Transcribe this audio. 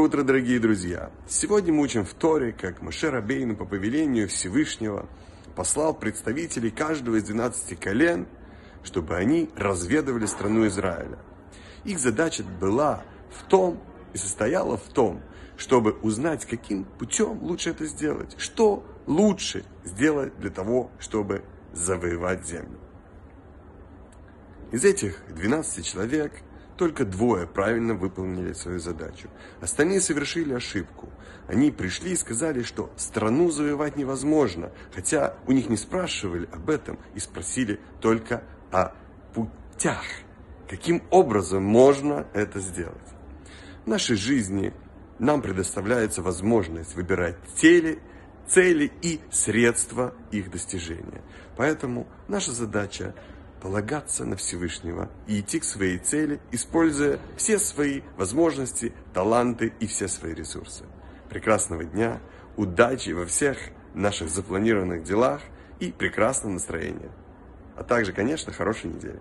Доброе утро, дорогие друзья! Сегодня мы учим в Торе, как Маше Рабейну по повелению Всевышнего послал представителей каждого из 12 колен, чтобы они разведывали страну Израиля. Их задача была в том и состояла в том, чтобы узнать, каким путем лучше это сделать, что лучше сделать для того, чтобы завоевать землю. Из этих 12 человек – только двое правильно выполнили свою задачу. Остальные совершили ошибку. Они пришли и сказали, что страну завоевать невозможно, хотя у них не спрашивали об этом и спросили только о путях. Каким образом можно это сделать? В нашей жизни нам предоставляется возможность выбирать цели, цели и средства их достижения. Поэтому наша задача полагаться на Всевышнего и идти к своей цели, используя все свои возможности, таланты и все свои ресурсы. Прекрасного дня, удачи во всех наших запланированных делах и прекрасного настроения. А также, конечно, хорошей недели.